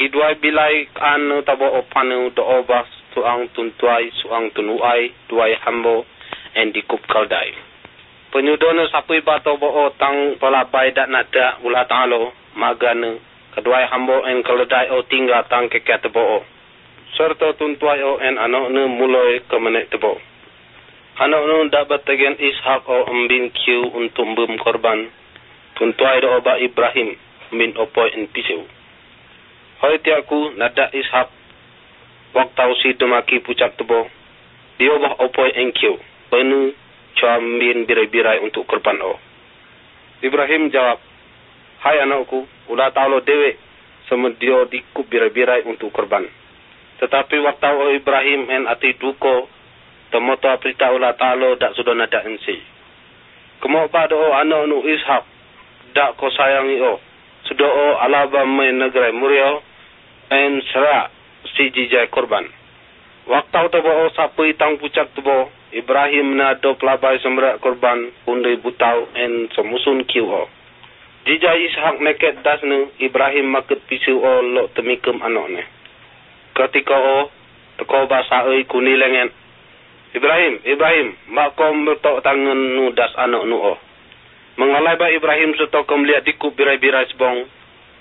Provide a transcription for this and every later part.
Iduai bilai anu tabo opanu do obas suang tuntuai suang tunuai duai hambo and dikup kaldai. Penyudono sapui bato bo o tang palabai dak nada ula talo magane keduai hambo and kaldai o tinggal tang kekat bo o. Serta tuntuai o en anak ne mulai kemenek tebo. Anak nu dapat tegen ishak o ambin kiu untuk bum korban. Tuntuai do oba Ibrahim min opoi en pisau. Hoi tiaku nada ishak waktu si demaki pucak tebo. Dia bah opoi en kiu. Penuh min birai-birai untuk korban o. Ibrahim jawab, Hai anakku, ulah tahu dewe sama dia dikup birai-birai untuk korban. Tetapi waktu o Ibrahim en ati duko, temoto aprita ulah tahu dak sudah nada ensi. Kemo pada o anak nu ishak, dak ko sayangi o. Sudah o alaba main negara murio, en serak si jijai korban. Waktu tu o sapu tang pucak tu Ibrahim na do pelabai semberak korban undai butau en semusun kiu o. Jija Ishak neket das nu Ibrahim maket pisu o lo temikem anak ne. Ketika o teko basa oi kuni lengen. Ibrahim, Ibrahim, mak kom bertok tangan nu das anak nu o. Mengalai ba Ibrahim setok kom lihat dikup birai-birai sebong.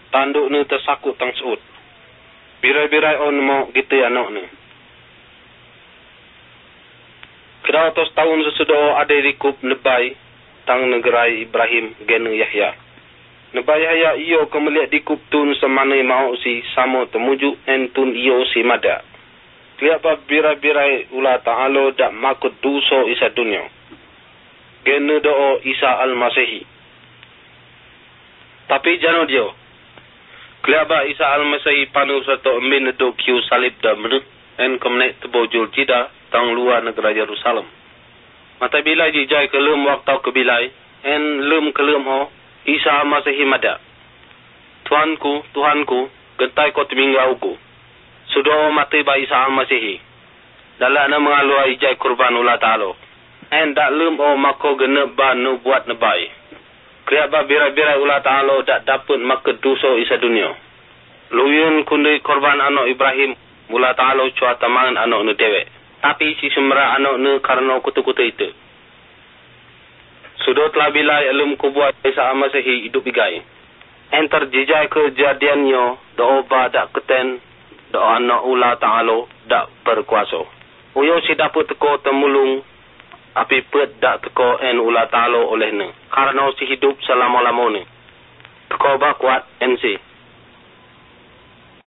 Tanduk nu tersakut tang seut. Birai-birai on mo gitu anak nu. Keratus tahun sesudah ada dikup nebai tang negara Ibrahim genu Yahya. Nebai Yahya iyo kemeliak dikup tun semana mau si samo temuju entun iyo si mada. Kelapa birai-birai ula ta'alo dak makut duso isa dunia. Genu do'o Isa al-Masehi. Tapi jano dia. Kelapa Isa al-Masehi panu satu min do kiu salib da menut en kemenek tebojul jida tang luar negara Jerusalem. Mata bila jijai ke lum waktu ke bilai, en lum ke lum ho, Isa masih himada. Tuanku, Tuhanku, gentai ko teminggau ku. Sudah mati ba Isa masihi. Dalam na mengalu ijai kurban ulah ta'alo. En dak lum o mako genep ba nu buat nebai. Kriya ba bira-bira ulah ta'alo dak dapat maka duso isa dunia. Luyun kundi korban anak Ibrahim mula ta'alo cua tamangan anak nu dewek tapi si semra anak ne karena kutu-kutu itu. Sudah telah bila ilmu kubuat Isa Amasehi hidup igai. Enter jijai kejadiannya doa dak keten doa anak ula ta'alo dak berkuasa. Uyo si dapat teko temulung api pet dak teko en ula ta'alo oleh ne. Karena si hidup selama-lamanya. Teko ba kuat NC.